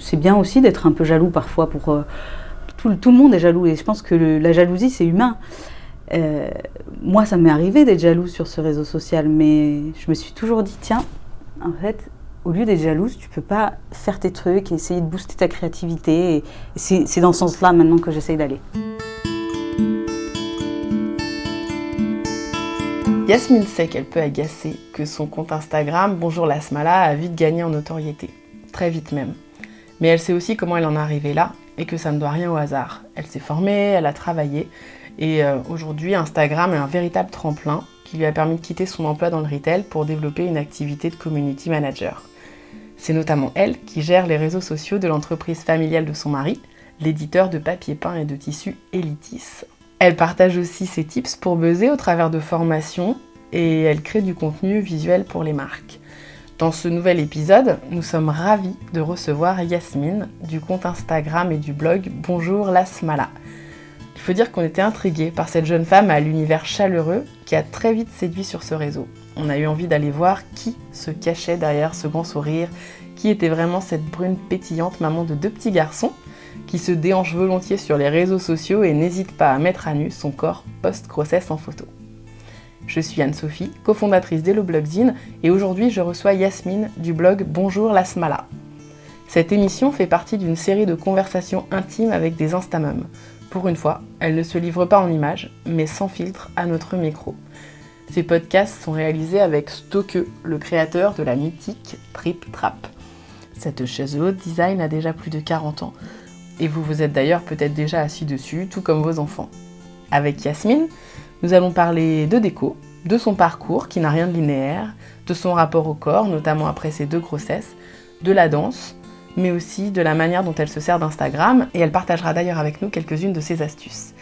c'est bien aussi d'être un peu jaloux parfois pour... Euh, tout, le monde est jaloux et je pense que la jalousie, c'est humain. Euh, moi, ça m'est arrivé d'être jaloux sur ce réseau social, mais je me suis toujours dit, tiens, en fait, au lieu d'être jalouse, tu peux pas faire tes trucs et essayer de booster ta créativité. Et c'est dans ce sens-là maintenant que j'essaye d'aller. Yasmine sait qu'elle peut agacer, que son compte Instagram Bonjour la Smala a vite gagné en notoriété. Très vite même. Mais elle sait aussi comment elle en est arrivée là et que ça ne doit rien au hasard. Elle s'est formée, elle a travaillé et euh, aujourd'hui Instagram est un véritable tremplin qui lui a permis de quitter son emploi dans le retail pour développer une activité de community manager. C'est notamment elle qui gère les réseaux sociaux de l'entreprise familiale de son mari, l'éditeur de papier peint et de tissus Elitis. Elle partage aussi ses tips pour buzzer au travers de formations et elle crée du contenu visuel pour les marques. Dans ce nouvel épisode, nous sommes ravis de recevoir Yasmine du compte Instagram et du blog Bonjour la Smala. Il faut dire qu'on était intrigués par cette jeune femme à l'univers chaleureux qui a très vite séduit sur ce réseau. On a eu envie d'aller voir qui se cachait derrière ce grand sourire, qui était vraiment cette brune pétillante maman de deux petits garçons qui se déhanche volontiers sur les réseaux sociaux et n'hésite pas à mettre à nu son corps post-grossesse en photo. Je suis Anne-Sophie, cofondatrice d'Hello Blogzine, et aujourd'hui je reçois Yasmine du blog Bonjour la Smala. Cette émission fait partie d'une série de conversations intimes avec des instamums. Pour une fois, elle ne se livre pas en images, mais sans filtre à notre micro. Ces podcasts sont réalisés avec Stoke, le créateur de la mythique Trip Trap. Cette chaise haute design a déjà plus de 40 ans, et vous vous êtes d'ailleurs peut-être déjà assis dessus, tout comme vos enfants. Avec Yasmine, nous allons parler de déco, de son parcours qui n'a rien de linéaire, de son rapport au corps, notamment après ses deux grossesses, de la danse, mais aussi de la manière dont elle se sert d'Instagram, et elle partagera d'ailleurs avec nous quelques-unes de ses astuces.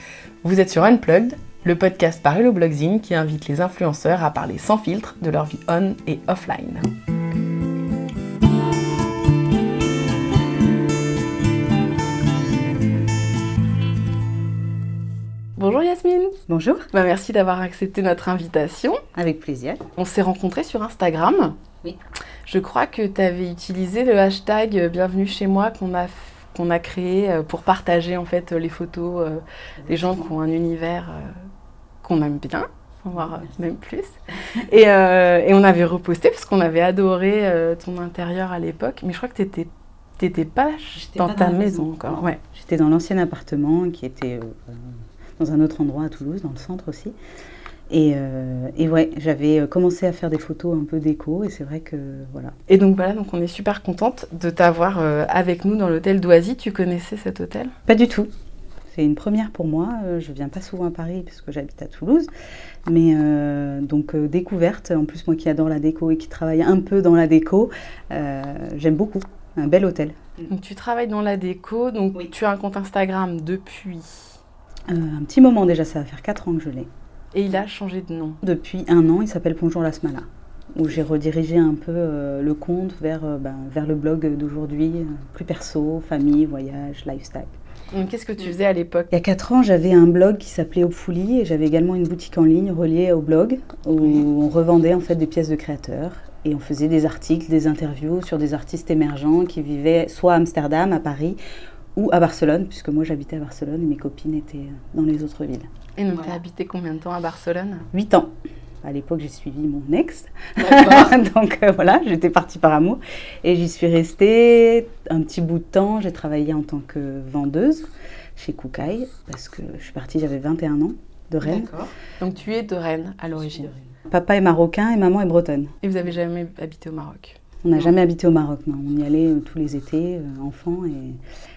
Vous êtes sur Unplugged, le podcast par Hello Blogzine qui invite les influenceurs à parler sans filtre de leur vie on et offline. Bonjour Yasmine. Bonjour. Bah, merci d'avoir accepté notre invitation. Avec plaisir. On s'est rencontrés sur Instagram. Oui. Je crois que tu avais utilisé le hashtag Bienvenue chez moi qu'on a, qu'on a créé euh, pour partager en fait les photos euh, des gens qui ont un univers euh, qu'on aime bien, voire même plus. Et, et, on avait reposté parce qu'on avait adoré ton intérieur à l'époque. Mais je crois que tu étais T'étais pas dans ta maison, encore. Ouais. J'étais dans l'ancien appartement qui était dans un autre endroit à Toulouse, dans le centre aussi. Et, euh, et ouais, j'avais euh, commencé à faire des photos un peu déco et c'est vrai que voilà. Et donc voilà, donc on est super contente de t'avoir euh, avec nous dans l'hôtel d'Oisy. Tu connaissais cet hôtel? Pas du tout. C'est une première pour moi. Je viens pas souvent à Paris puisque j'habite à Toulouse, mais donc découverte. En plus moi qui adore la déco et qui travaille un peu dans la déco, j'aime beaucoup. Un bel hôtel. Donc tu travailles dans la déco, donc tu as un compte Instagram depuis euh, un petit moment déjà, ça va faire 4 ans que je l'ai. Et il a changé de nom Depuis un an, il s'appelle Bonjour la Smala, où j'ai redirigé un peu euh, le compte vers, euh, ben, vers le blog d'aujourd'hui, plus perso, famille, voyage, lifestyle. Qu'est-ce que tu faisais à l'époque? Il y a 4 ans, j'avais un blog qui s'appelait Opfouli et j'avais également une boutique en ligne reliée au blog où on revendait en fait des pièces de créateurs et on faisait des articles, des interviews sur des artistes émergents qui vivaient soit à Amsterdam, à Paris ou à Barcelone, puisque moi j'habitais à Barcelone et mes copines étaient dans les autres villes. Et donc tu as habité combien de temps à Barcelone? Huit ans. À l'époque, j'ai suivi mon ex. donc euh, voilà, j'étais partie par amour. Et j'y suis restée un petit bout de temps. J'ai travaillé en tant que vendeuse chez Koukaï, parce que je suis partie, j'avais 21 ans, de Rennes. D'accord. Donc tu es de Rennes à l'origine Papa est marocain et maman est bretonne. Et vous avez jamais habité au Maroc? On n'a jamais habité au Maroc, non. On y allait euh, tous les étés, euh, enfants. Et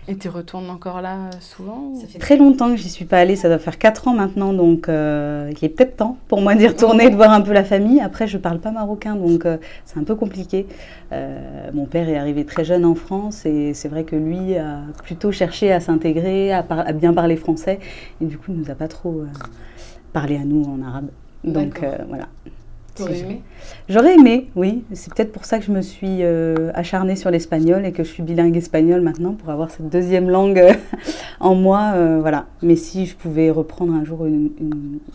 et tu retournes encore là euh, souvent Ça fait très longtemps que j'y suis pas allée, ça doit faire 4 ans maintenant, donc euh, il est peut-être temps pour moi d'y retourner, de voir un peu la famille. Après, je parle pas marocain, donc euh, c'est un peu compliqué. mon père est arrivé très jeune en France et c'est vrai que lui a plutôt cherché à s'intégrer, à, bien parler français, et du coup, il nous a pas trop parlé à nous en arabe. Donc voilà. T'aurais aimé J'aurais aimé, oui. C'est peut-être pour ça que je me suis euh, acharnée sur l'espagnol et que je suis bilingue espagnol maintenant pour avoir cette deuxième langue euh, en moi. Euh, voilà. Mais si je pouvais reprendre un jour une,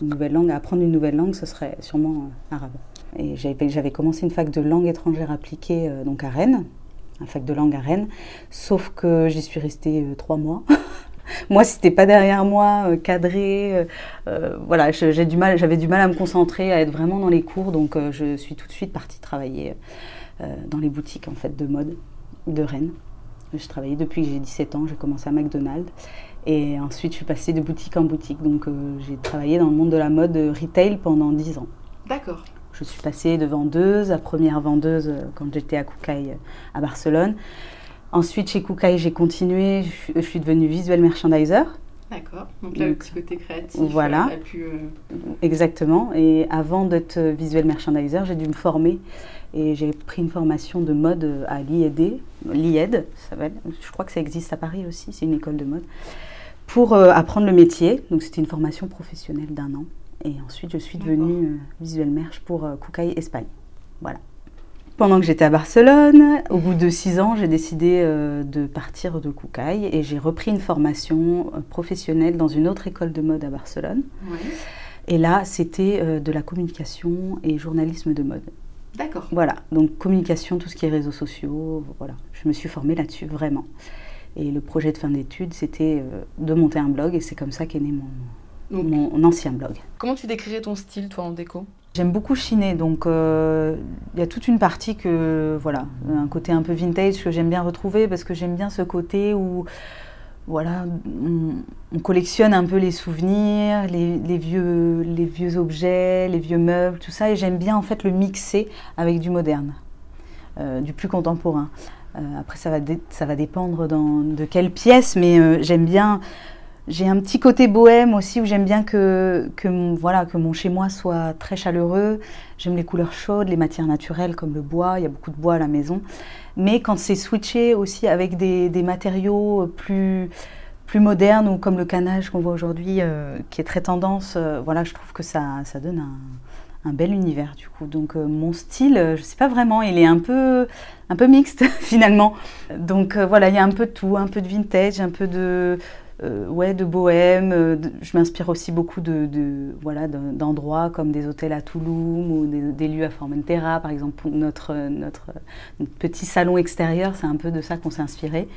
nouvelle langue, apprendre une nouvelle langue, ce serait sûrement arabe. Et j'avais commencé une fac de langue étrangère appliquée donc à Rennes. un fac de langue à Rennes. Sauf que j'y suis restée trois mois. moi, c'était pas derrière moi, cadré. voilà, j'ai du mal, j'avais du mal à me concentrer, à être vraiment dans les cours. Donc, je suis tout de suite partie travailler dans les boutiques en fait de mode de Rennes. Je travaillais depuis que j'ai 17 ans, j'ai commencé à McDonald's. Et ensuite, je suis passée de boutique en boutique. Donc, euh, j'ai travaillé dans le monde de la mode retail pendant 10 ans. D'accord. Je suis passée de vendeuse à première vendeuse euh, quand j'étais à Koukaï euh, à Barcelone. Ensuite, chez Koukaï, j'ai continué. Je suis devenue visual merchandiser. D'accord. Donc là, le petit côté créatif. Voilà. Exactement. Et avant d'être visual merchandiser, j'ai dû me former et j'ai pris une formation de mode à l'IED, l'IED, je crois que ça existe à Paris aussi, c'est une école de mode, pour euh, apprendre le métier. Donc c'était une formation professionnelle d'un an. Et ensuite, je suis devenue euh, visuelle merch pour euh, Espagne. Voilà. Pendant que j'étais à Barcelone, au bout de six ans, j'ai décidé euh, de partir de Koukaï et j'ai repris une formation professionnelle dans une autre école de mode à Barcelone. Et là, c'était de la communication et journalisme de mode. D'accord. Voilà, donc communication, tout ce qui est réseaux sociaux, voilà. Je me suis formée là-dessus, vraiment. Et le projet de fin d'études, c'était euh, de monter un blog, et c'est comme ça qu'est né mon, mon, ancien blog. Comment tu décrirais ton style, toi, en déco? J'aime beaucoup chiner, donc euh, il y a toute une partie que, voilà, un côté un peu vintage que j'aime bien retrouver, parce que j'aime bien ce côté où voilà, on, collectionne un peu les souvenirs, les, vieux, les vieux objets, les vieux meubles, tout ça, et j'aime bien en fait le mixer avec du moderne, euh, du plus contemporain. Euh, après, ça va, ça va dépendre de quelle pièce, mais j'aime bien. J'ai un petit côté bohème aussi où j'aime bien que, mon, voilà, que mon chez-moi soit très chaleureux. J'aime les couleurs chaudes, les matières naturelles comme le bois. Il y a beaucoup de bois à la maison mais quand c'est switché aussi avec des, matériaux plus, plus modernes ou comme le canage qu'on voit aujourd'hui, euh, qui est très tendance, euh, voilà, je trouve que ça, ça donne un, un bel univers du coup. Donc euh, mon style, je ne sais pas vraiment, il est un peu, un peu mixte finalement. Donc voilà, il y a un peu de tout, un peu de vintage, un peu de euh, ouais, de bohème. Euh, je m'inspire aussi beaucoup de, voilà, d'endroits comme des hôtels à Toulouse ou des, lieux à Formentera, par exemple. Notre, notre, petit salon extérieur, c'est un peu de ça qu'on s'est inspiré.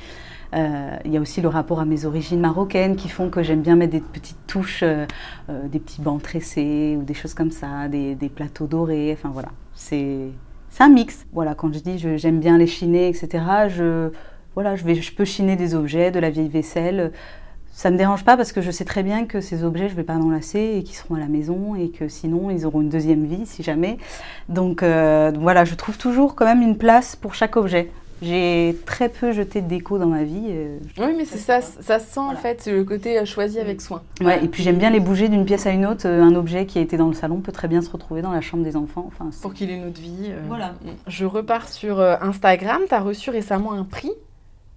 Euh, il y a aussi le rapport à mes origines marocaines qui font que j'aime bien mettre des petites touches, des petits bancs tressés ou des choses comme ça, des, plateaux dorés. Enfin voilà, c'est un mix. Voilà, quand je dis j'aime bien les chiner, etc., je, voilà, je, vais, je peux chiner des objets, de la vieille vaisselle, ça ne me dérange pas parce que je sais très bien que ces objets, je ne vais pas m'enlacer et qu'ils seront à la maison et que sinon, ils auront une deuxième vie si jamais. Donc euh, voilà, je trouve toujours quand même une place pour chaque objet. J'ai très peu jeté de déco dans ma vie. Euh, oui, mais c'est ça, ça sent en fait le côté euh, choisi avec soin. Ouais, et puis j'aime bien les bouger d'une pièce à une autre. Un objet qui a été dans le salon peut très bien se retrouver dans la chambre des enfants. Enfin, pour qu'il ait une autre vie. Voilà. Je repars sur Instagram. Tu as reçu récemment un prix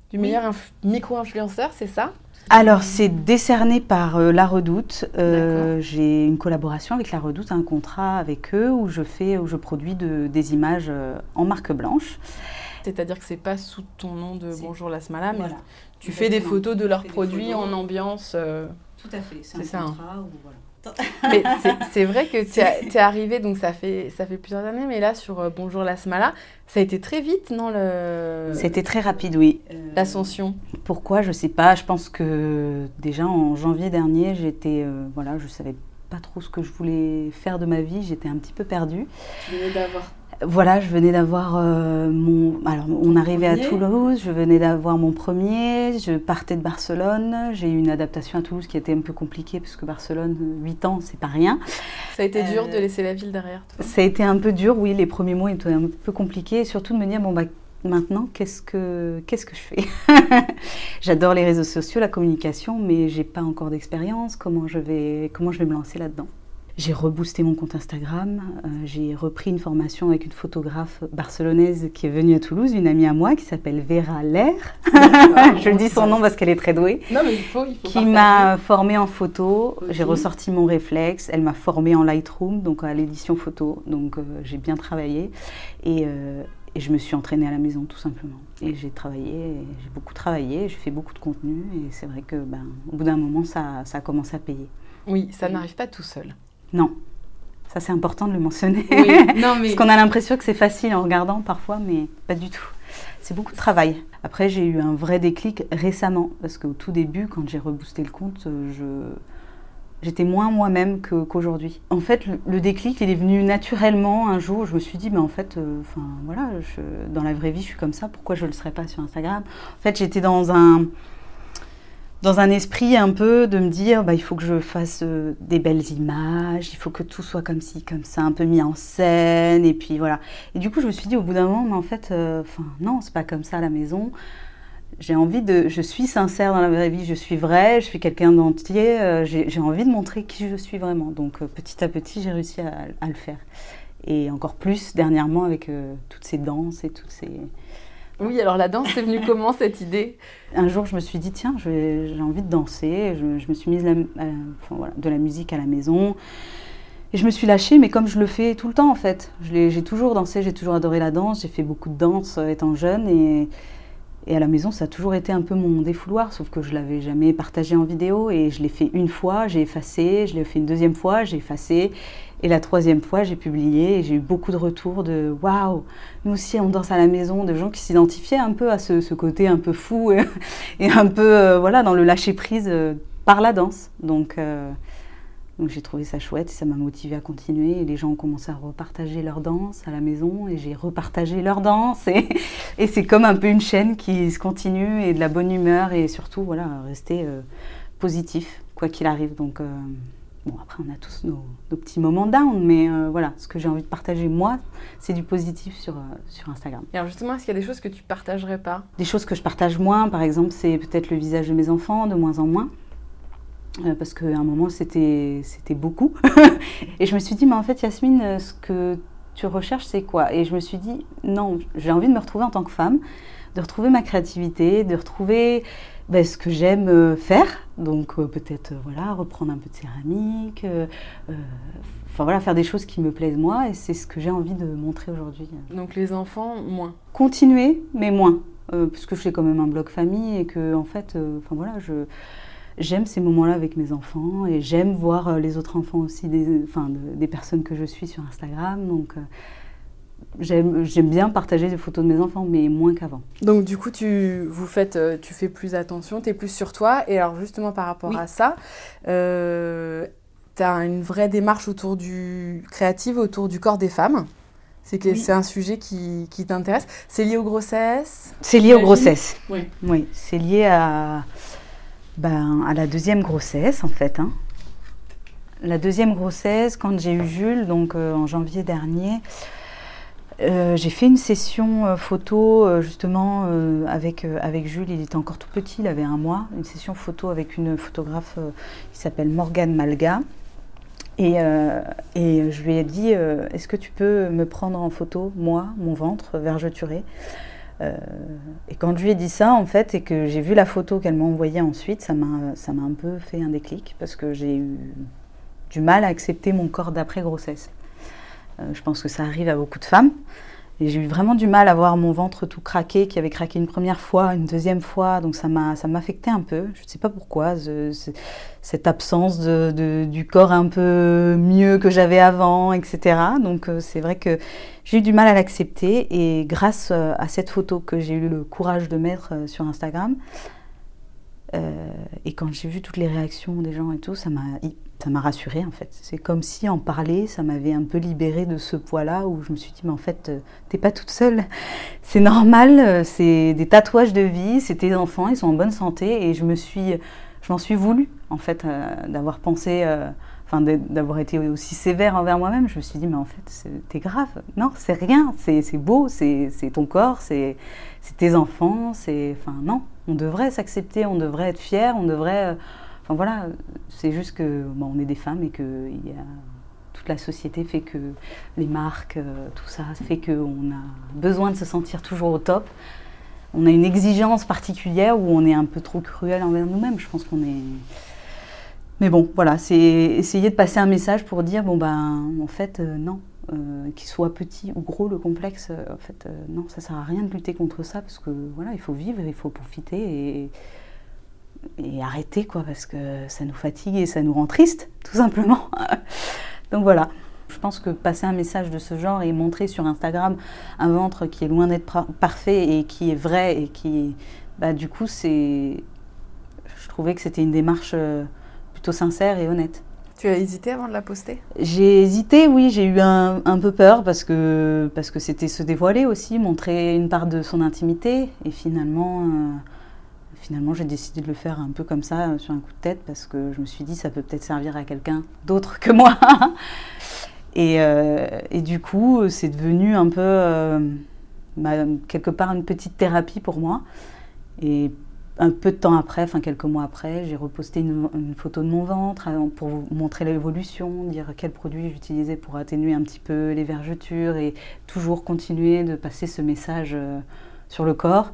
du meilleur micro-influenceur, c'est ça? Alors, c'est décerné par euh, La Redoute. Euh, j'ai une collaboration avec La Redoute, un contrat avec eux où je fais, où je produis des images euh, en marque blanche. C'est-à-dire que c'est pas sous ton nom de Bonjour la Smala, mais tu fais des photos de leurs produits en ambiance. Tout à fait, c'est un hein. contrat voilà. mais c'est vrai que tu es, arrivé, donc ça fait, ça fait plusieurs années, mais là sur euh, Bonjour la Smala, ça a été très vite, non le... C'était très rapide, oui. Euh, L'ascension. Pourquoi Je sais pas. Je pense que déjà en janvier dernier, j'étais, euh, voilà, je savais pas trop ce que je voulais faire de ma vie. J'étais un petit peu perdue. Tu venais d'avoir voilà, je venais d'avoir euh, mon. Alors, on arrivait à Toulouse, je venais d'avoir mon premier, je partais de Barcelone. J'ai eu une adaptation à Toulouse qui était un peu compliquée, parce que Barcelone, 8 ans, c'est pas rien. Ça a été dur de euh, laisser la ville derrière toi Ça a été un peu dur, oui, les premiers mois étaient un peu compliqués, et surtout de me dire, bon, bah, maintenant, qu'est-ce que, qu'est-ce que je fais J'adore les réseaux sociaux, la communication, mais j'ai pas encore d'expérience. Comment, je vais, comment je vais me lancer là-dedans? J'ai reboosté mon compte Instagram, euh, j'ai repris une formation avec une photographe barcelonaise qui est venue à Toulouse, une amie à moi qui s'appelle Vera Lair. je dis son nom parce qu'elle est très douée. Non, mais il faut, il faut Qui m'a formée en photo. J'ai ressorti mon réflexe. Elle m'a formée en Lightroom, donc à l'édition photo. Donc euh, j'ai bien travaillé. Et, euh, et, je me suis entraînée à la maison tout simplement. Et j'ai travaillé, j'ai beaucoup travaillé, j'ai fait beaucoup de contenu. Et c'est vrai que ben, au bout d'un moment, ça, ça a commencé à payer. Oui, ça n'arrive pas tout seul. Non. Ça, c'est important de le mentionner. Oui. Non, mais... Parce qu'on a l'impression que c'est facile en regardant parfois, mais pas du tout. c'est beaucoup de travail. Après, j'ai eu un vrai déclic récemment, parce qu'au tout début, quand j'ai reboosté le compte, je j'étais moins moi-même qu'aujourd'hui. en fait, le, déclic, il est venu naturellement un jour. Je me suis dit, mais en fait, euh, voilà, dans la vraie vie, je suis comme ça. Pourquoi je ne le serais pas sur Instagram? En fait, j'étais dans un dans un esprit un peu de me dire, bah, il faut que je fasse euh, des belles images, il faut que tout soit comme ci, comme ça, un peu mis en scène, et puis voilà. Et du coup, je me suis dit au bout d'un moment, mais en fait, euh, enfin non, c'est pas comme ça à la maison j'ai envie de. Je suis sincère dans la vraie vie, je suis vraie, je suis quelqu'un d'entier, euh, j'ai envie de montrer qui je suis vraiment. Donc euh, petit à petit, j'ai réussi à, le faire. Et encore plus dernièrement avec euh, toutes ces danses et toutes ces. Oui, alors la danse, c'est venu comment cette idée? Un jour, je me suis dit, tiens, j'ai envie de danser. Je, me suis mise de la musique à la maison. Et je me suis lâchée, mais comme je le fais tout le temps en fait. J'ai toujours dansé, j'ai toujours adoré la danse, j'ai fait beaucoup de danse étant jeune. Et, et à la maison, ça a toujours été un peu mon défouloir, sauf que je l'avais jamais partagé en vidéo et je l'ai fait une fois, j'ai effacé, je l'ai fait une deuxième fois, j'ai effacé, et la troisième fois, j'ai publié et j'ai eu beaucoup de retours de waouh, nous aussi on danse à la maison, de gens qui s'identifiaient un peu à ce, côté un peu fou et, un peu euh, voilà dans le lâcher prise euh, par la danse. Donc euh, donc j'ai trouvé ça chouette et ça m'a motivé à continuer. Et les gens ont commencé à repartager leur danse à la maison et j'ai repartagé leur danse. Et, et c'est comme un peu une chaîne qui se continue et de la bonne humeur et surtout voilà, rester euh, positif quoi qu'il arrive. Donc euh, bon, après on a tous nos, petits moments down, mais euh, voilà, ce que j'ai envie de partager moi, c'est du positif sur, sur Instagram. Et alors justement, est-ce qu'il y a des choses que tu partagerais pas? Des choses que je partage moins, par exemple, c'est peut-être le visage de mes enfants, de moins en moins. Euh, parce qu'à un moment c'était beaucoup. et je me suis dit, mais en fait Yasmine, euh, ce que tu recherches c'est quoi? Et je me suis dit, non, j'ai envie de me retrouver en tant que femme, de retrouver ma créativité, de retrouver ben, ce que j'aime euh, faire. Donc peut-être voilà, reprendre un peu de céramique, enfin voilà, faire des choses qui me plaisent moi. Et c'est ce que j'ai envie de montrer aujourd'hui. Donc les enfants, moins Continuer, mais moins. puisque je fais quand même un blog famille et que en fait, enfin voilà, je j'aime ces moments-là avec mes enfants et j'aime voir euh, les autres enfants aussi, des, enfin, des personnes que je suis sur Instagram. Donc, euh, j'aime bien partager des photos de mes enfants, mais moins qu'avant. Donc du coup, tu, vous faites, euh, tu fais plus attention, tu es plus sur toi. Et alors justement par rapport à ça, euh, tu as une vraie démarche autour du créative, autour du corps des femmes. C'est que c'est un sujet qui, qui t'intéresse. C'est lié aux grossesses? C'est lié aux grossesses. Oui. Oui, c'est lié à ben, À la deuxième grossesse, en fait. Hein. La deuxième grossesse, quand j'ai eu Jules, donc euh, en janvier dernier, euh, j'ai fait une session euh, photo justement avec, avec Jules. Il était encore tout petit, il avait un mois. Une session photo avec une photographe qui s'appelle Morgane Malga. Et, et, je lui ai dit Est-ce que tu peux me prendre en photo, moi, mon ventre, vergeturé? Et quand je lui ai dit ça, en fait, et que j'ai vu la photo qu'elle m'a envoyée ensuite, ça m'a, ça m'a un peu fait un déclic parce que j'ai eu du mal à accepter mon corps d'après grossesse. Euh, je pense que ça arrive à beaucoup de femmes. Et j'ai eu vraiment du mal à voir mon ventre tout craqué, qui avait craqué une première fois, une deuxième fois. Donc ça m'a, ça m'affectait un peu. Je ne sais pas pourquoi. cette absence du corps un peu mieux que j'avais avant, etc. Donc euh, c'est vrai que j'ai eu du mal à l'accepter. Et grâce euh, à cette photo que j'ai eu le courage de mettre euh, sur Instagram, et quand j'ai vu toutes les réactions des gens et tout, ça m'a ça m'a rassurée en fait. C'est comme si en parler, ça m'avait un peu libérée de ce poids-là où je me suis dit, mais en fait, euh, t'es pas toute seule. C'est normal, euh, c'est des tatouages de vie, c'est tes enfants, ils sont en bonne santé et je me suis, je m'en suis voulu en fait euh, d'avoir pensé, enfin d'avoir été aussi sévère envers moi-même. Je me suis dit, mais en fait, t'es grave. Non, c'est rien, c'est beau, c'est ton corps, c'est tes enfants, c'est, enfin non, on devrait s'accepter, on devrait être fier, on devrait Enfin voilà, c'est juste que bon, on est des femmes et que toute la société fait que les marques, euh, tout ça fait qu'on a besoin de se sentir toujours au top. On a une exigence particulière où on est un peu trop cruel envers nous-mêmes. Je pense qu'on est. Mais bon, voilà, c'est essayer de passer un message pour dire bon ben en fait euh, non, euh, qu'il soit petit ou gros le complexe, en fait non, ça sert à rien de lutter contre ça parce que voilà, il faut vivre, il faut profiter et et arrêter, quoi, parce que ça nous fatigue et ça nous rend triste, tout simplement. Donc voilà. Je pense que passer un message de ce genre et montrer sur Instagram un ventre qui est loin d'être parfait et qui est vrai et qui, bah, du coup, c'est, je trouvais que c'était une démarche euh, plutôt sincère et honnête. Tu as hésité avant de la poster? J'ai hésité, oui, j'ai eu un, peu peur parce que parce que c'était se dévoiler aussi, montrer une part de son intimité et finalement. Euh, finalement, j'ai décidé de le faire un peu comme ça, euh, sur un coup de tête, parce que je me suis dit, ça peut peut-être servir à quelqu'un d'autre que moi. et, euh, et, du coup, c'est devenu un peu, euh, quelque part, une petite thérapie pour moi. Et un peu de temps après, enfin quelques mois après, j'ai reposté une, photo de mon ventre pour vous montrer l'évolution, dire quel produit j'utilisais pour atténuer un petit peu les vergetures et toujours continuer de passer ce message sur le corps.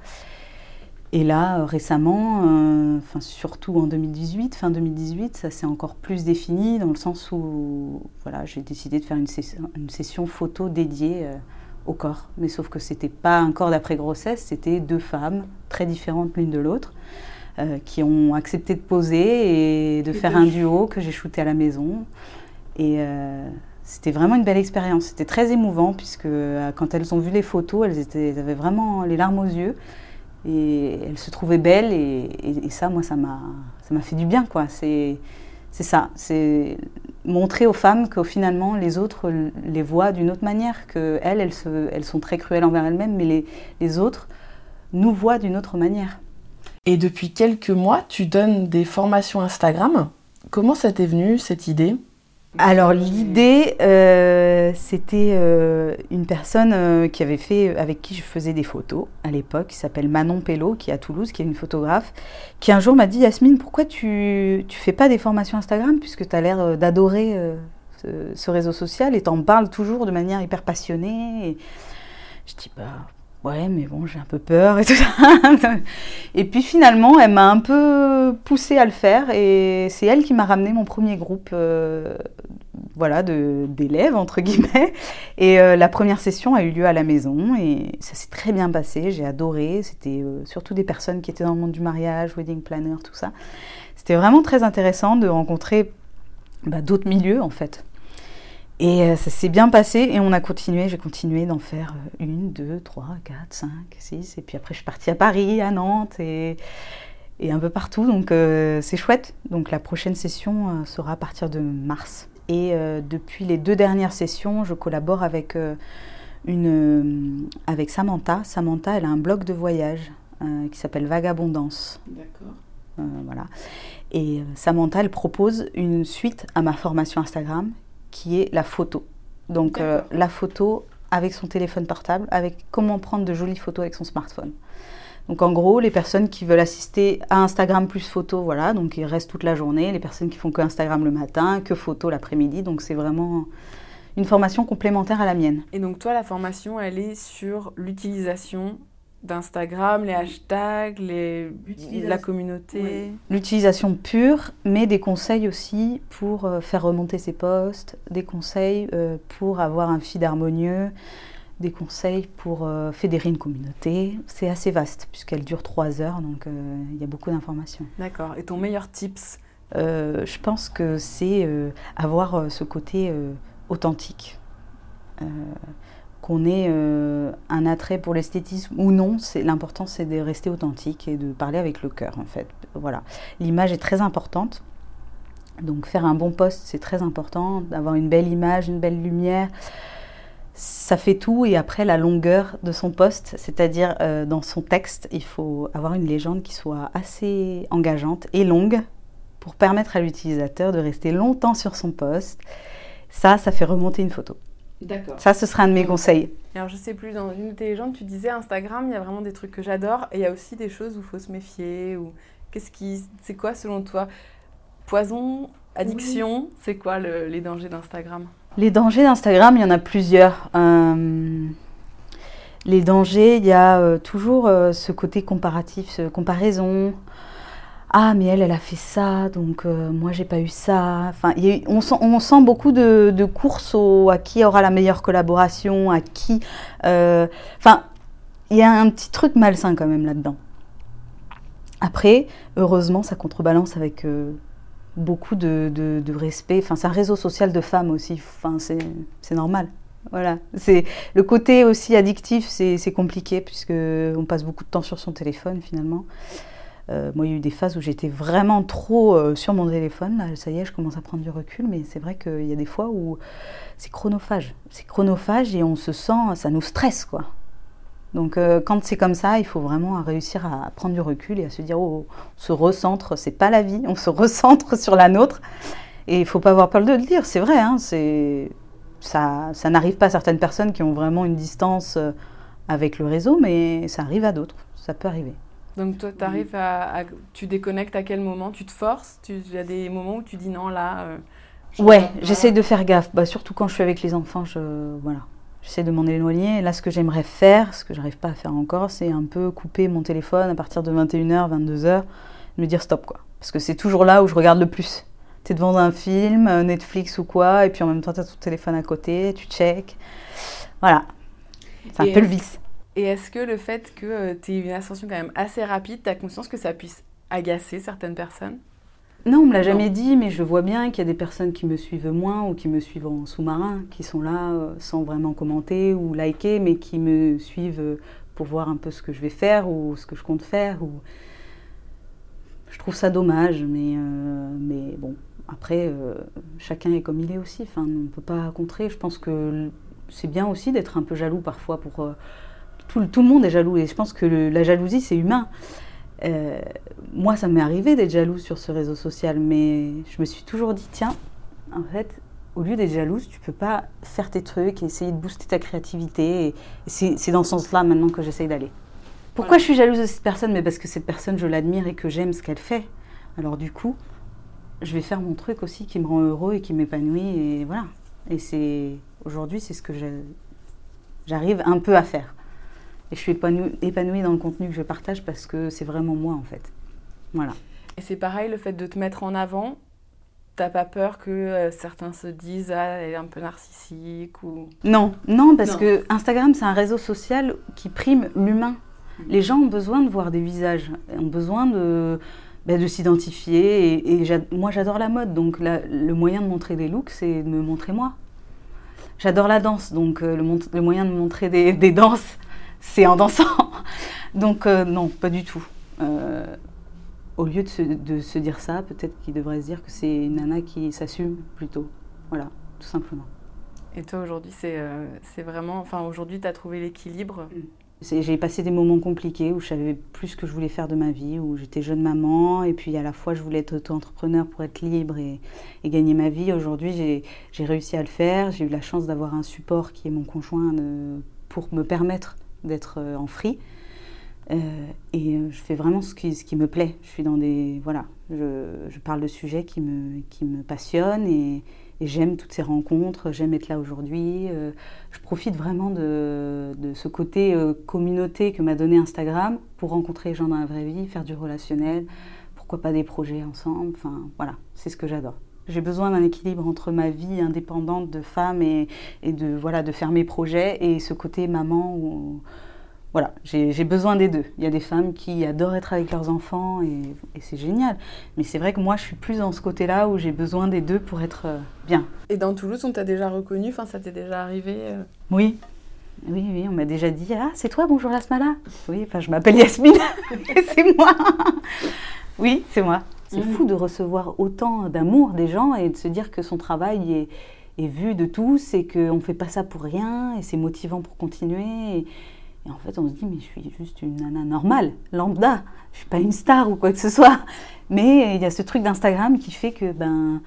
Et là, euh, récemment, euh, enfin, surtout en 2018, fin 2018, ça s'est encore plus défini dans le sens où voilà, j'ai décidé de faire une session, une session photo dédiée euh, au corps. Mais sauf que c'était pas un corps d'après grossesse, c'était deux femmes très différentes l'une de l'autre qui ont accepté de poser et de faire un duo que j'ai shooté à la maison. Et c'était vraiment une belle expérience. C'était très émouvant puisque quand elles ont vu les photos, elles, étaient, elles avaient vraiment les larmes aux yeux. Et elle se trouvait belle et, ça, moi, ça m'a, ça m'a fait du bien, quoi. C'est, c'est ça, c'est montrer aux femmes que finalement les autres les voient d'une autre manière, que elles, elles, sont très cruelles envers elles-mêmes, mais les, les autres nous voient d'une autre manière. Et depuis quelques mois, tu donnes des formations Instagram. Comment ça t'est venu cette idée? Alors l'idée, euh, c'était euh, une personne euh, qui avait fait, avec qui je faisais des photos à l'époque, qui s'appelle Manon Pello, qui est à Toulouse, qui est une photographe, qui un jour m'a dit Yasmine, pourquoi tu ne fais pas des formations Instagram puisque tu as l'air d'adorer ce, réseau social et t'en parles toujours de manière hyper passionnée. Je dis bah ouais, mais bon, j'ai un peu peur et tout ça. et puis finalement, elle m'a un peu poussée à le faire et c'est elle qui m'a ramené mon premier groupe euh, voilà, d'élèves, entre guillemets. Et euh, la première session a eu lieu à la maison et ça s'est très bien passé, j'ai adoré. C'était euh, surtout des personnes qui étaient dans le monde du mariage, wedding planner, tout ça. C'était vraiment très intéressant de rencontrer bah, d'autres milieux en fait. Et euh, ça s'est bien passé et on a continué, j'ai continué d'en faire euh, une, deux, trois, quatre, cinq, six. Et puis après, je suis partie à Paris, à Nantes et, et un peu partout. Donc euh, c'est chouette. Donc la prochaine session sera à partir de mars. Et depuis les deux dernières sessions, je collabore avec, une, avec Samantha. Samantha, elle a un blog de voyage qui s'appelle Vagabondance. D'accord. voilà. Et Samantha, elle propose une suite à ma formation Instagram qui est la photo. Donc euh, la photo avec son téléphone portable, avec comment prendre de jolies photos avec son smartphone. Donc en gros, les personnes qui veulent assister à Instagram plus photo, voilà, donc ils restent toute la journée. Les personnes qui font que Instagram le matin, que photo l'après-midi, donc c'est vraiment une formation complémentaire à la mienne. Et donc toi, la formation, elle est sur l'utilisation d'Instagram, les hashtags, les... la communauté. L'utilisation pure, mais des conseils aussi pour euh, faire remonter ses posts, des conseils euh, pour avoir un feed harmonieux, des conseils pour euh, fédérer une communauté. C'est assez vaste puisqu'elle dure trois heures, donc il y a beaucoup d'informations. D'accord. Et ton meilleur tips? Je pense que c'est avoir ce côté authentique qu'on ait euh, un attrait pour l'esthétisme ou non, l'important c'est de rester authentique et de parler avec le cœur en fait. Voilà, l'image est très importante. Donc faire un bon poste, c'est très important, d'avoir une belle image, une belle lumière. Ça fait tout et après la longueur de son poste, c'est-à-dire euh, dans son texte, il faut avoir une légende qui soit assez engageante et longue pour permettre à l'utilisateur de rester longtemps sur son poste. Ça, ça fait remonter une photo. D'accord. Ça, ce sera un de mes conseils. Alors, je sais plus, dans une de tes légendes, tu disais Instagram, il y a vraiment des trucs que j'adore et il y a aussi des choses où il faut se méfier. Ou qu'est-ce qui, c'est quoi selon toi? Poison, addiction, c'est quoi les dangers d'Instagram? Les dangers d'Instagram, il y en a plusieurs. Euh, les dangers, il y a euh, toujours euh, ce côté comparatif, ce comparaison ah mais elle elle a fait ça donc euh, moi j'ai pas eu ça enfin on, sent, on, sent, beaucoup de, courses à qui aura la meilleure collaboration à qui euh, enfin il y a un petit truc malsain quand même là dedans après heureusement ça contrebalance avec euh, beaucoup de, de, respect. Enfin, c'est un réseau social de femmes aussi. Enfin, c'est normal. Voilà. C'est le côté aussi addictif, c'est compliqué puisque on passe beaucoup de temps sur son téléphone finalement. Euh, moi, il y a eu des phases où j'étais vraiment trop euh, sur mon téléphone. Là, ça y est, je commence à prendre du recul, mais c'est vrai qu'il y a des fois où c'est chronophage. C'est chronophage et on se sent, ça nous stresse, quoi. Donc euh, quand c'est comme ça, il faut vraiment réussir à prendre du recul et à se dire oh, on se recentre, c'est pas la vie, on se recentre sur la nôtre. Et il faut pas avoir peur de le dire, c'est vrai, hein, ça, ça n'arrive pas à certaines personnes qui ont vraiment une distance avec le réseau, mais ça arrive à d'autres, ça peut arriver. Donc toi, tu arrives à, Tu déconnectes à quel moment? Tu te forces? Il y a des moments où tu dis non, là... Euh, ouais, j'essaie de faire gaffe, bah, surtout quand je suis avec les enfants, je... Voilà. J'essaie de m'en éloigner. Là, ce que j'aimerais faire, ce que j'arrive pas à faire encore, c'est un peu couper mon téléphone à partir de 21h, 22h, me dire stop, quoi. Parce que c'est toujours là où je regarde le plus. Tu es devant un film, euh, Netflix ou quoi, et puis en même temps, tu as ton téléphone à côté, tu check. Voilà. C'est un peu le vice. Et est-ce que le fait que euh, tu aies une ascension quand même assez rapide, tu as conscience que ça puisse agacer certaines personnes? Non, on me l'a jamais dit, mais je vois bien qu'il y a des personnes qui me suivent moins ou qui me suivent en sous-marin, qui sont là euh, sans vraiment commenter ou liker, mais qui me suivent euh, pour voir un peu ce que je vais faire ou ce que je compte faire. Ou... Je trouve ça dommage, mais, euh, mais bon, après, chacun est comme il est aussi. Enfin, on ne peut pas contrer. Je pense que c'est bien aussi d'être un peu jaloux parfois. Pour, tout, tout, le monde est jaloux et je pense que la jalousie, c'est humain. Euh, moi, ça m'est arrivé d'être jalouse sur ce réseau social, mais je me suis toujours dit, tiens, en fait, au lieu d'être jalouse, tu peux pas faire tes trucs et essayer de booster ta créativité. Et c'est dans ce sens-là maintenant que j'essaye d'aller. Pourquoi je suis jalouse de cette personne? Mais parce que cette personne, je l'admire et que j'aime ce qu'elle fait. Alors du coup, je vais faire mon truc aussi qui me rend heureux et qui m'épanouit. Et voilà. Et c'est aujourd'hui, c'est ce que j'arrive un peu à faire. Et je suis épanouie, dans le contenu que je partage parce que c'est vraiment moi en fait. Voilà. Et c'est pareil, le fait de te mettre en avant, t'as pas peur que euh, certains se disent ah elle est un peu narcissique ou non non parce que Instagram c'est un réseau social qui prime l'humain mm. les gens ont besoin de voir des visages ont besoin de bah, de s'identifier et, moi j'adore la mode donc le moyen de montrer des looks c'est de me montrer moi j'adore la danse donc euh, le, moyen de montrer des, des danses c'est en dansant. Donc euh, non, pas du tout. Euh, au lieu de se, dire ça, peut-être qu'il devrait se dire que c'est une nana qui s'assume plutôt. Voilà, tout simplement. Et toi aujourd'hui, c'est euh, vraiment... Enfin aujourd'hui, tu as trouvé l'équilibre? Mm. J'ai passé des moments compliqués où je savais plus ce que je voulais faire de ma vie, où j'étais jeune maman et puis à la fois je voulais être auto-entrepreneur pour être libre et, et gagner ma vie. Aujourd'hui, j'ai réussi à le faire. J'ai eu la chance d'avoir un support qui est mon conjoint pour me permettre d'être euh, en free. Euh, et euh, je fais vraiment ce qui, ce qui me plaît. Je suis dans des. Voilà, je, je parle de sujets qui me, qui me passionnent et, j'aime toutes ces rencontres, j'aime être là aujourd'hui. je profite vraiment de, de ce côté communauté que m'a donné Instagram pour rencontrer les gens dans la vraie vie, faire du relationnel, pourquoi pas des projets ensemble. Enfin, voilà, c'est ce que j'adore. J'ai besoin d'un équilibre entre ma vie indépendante de femme et, de, voilà, de faire mes projets et ce côté maman où, voilà, j'ai besoin des deux. Il y a des femmes qui adorent être avec leurs enfants et, c'est génial. Mais c'est vrai que moi, je suis plus dans ce côté-là où j'ai besoin des deux pour être euh, bien. Et dans Toulouse, on t'a déjà reconnu Enfin, ça t'est déjà arrivé euh? Oui. Oui, oui, on m'a déjà dit Ah, c'est toi, bonjour Lasmala. Oui, enfin, je m'appelle Yasmine. c'est moi. oui, c'est moi. C'est fou de recevoir autant d'amour des gens et de se dire que son travail est, vu de tous et qu'on ne fait pas ça pour rien et c'est motivant pour continuer. Et, en fait, on se dit, mais je suis juste une nana normale, lambda. Je suis pas une star ou quoi que ce soit. Mais il y a ce truc d'Instagram qui fait que ben,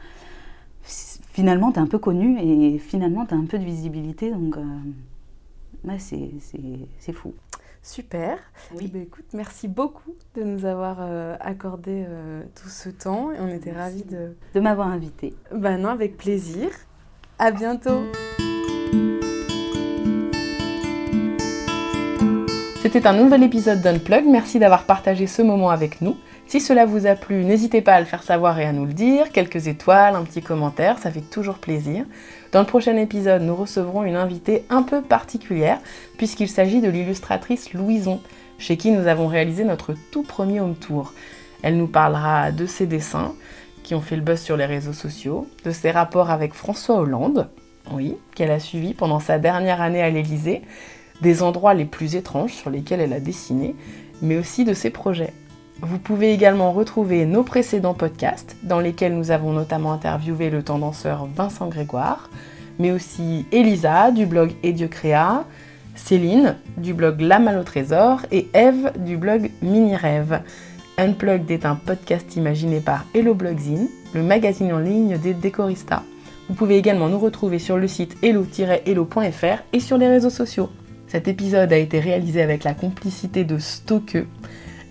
finalement, tu es un peu connu et finalement, tu as un peu de visibilité. Donc, euh, c'est fou. Super. Oui. Eh ben, écoute, merci beaucoup de nous avoir euh, accordé euh, tout ce temps et on était ravis de... De m'avoir invité. Ben non, avec plaisir. À bientôt. C'était un nouvel épisode d'Unplug. Merci d'avoir partagé ce moment avec nous. Si cela vous a plu, n'hésitez pas à le faire savoir et à nous le dire. Quelques étoiles, un petit commentaire, ça fait toujours plaisir. Dans le prochain épisode, nous recevrons une invitée un peu particulière, puisqu'il s'agit de l'illustratrice Louison, chez qui nous avons réalisé notre tout premier home tour. Elle nous parlera de ses dessins, qui ont fait le buzz sur les réseaux sociaux, de ses rapports avec François Hollande, oui, qu'elle a suivi pendant sa dernière année à l'Élysée, des endroits les plus étranges sur lesquels elle a dessiné, mais aussi de ses projets. Vous pouvez également retrouver nos précédents podcasts, dans lesquels nous avons notamment interviewé le tendanceur Vincent Grégoire, mais aussi Elisa du blog Créa, Céline du blog La Malle Trésor et Eve du blog Mini Rêve. Unplugged est un podcast imaginé par Hello Blogzine, le magazine en ligne des décoristas. Vous pouvez également nous retrouver sur le site hello-hello.fr et sur les réseaux sociaux. Cet épisode a été réalisé avec la complicité de Stoke,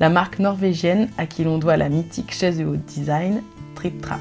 la marque norvégienne à qui l'on doit la mythique chaise de haut design Trip Trap.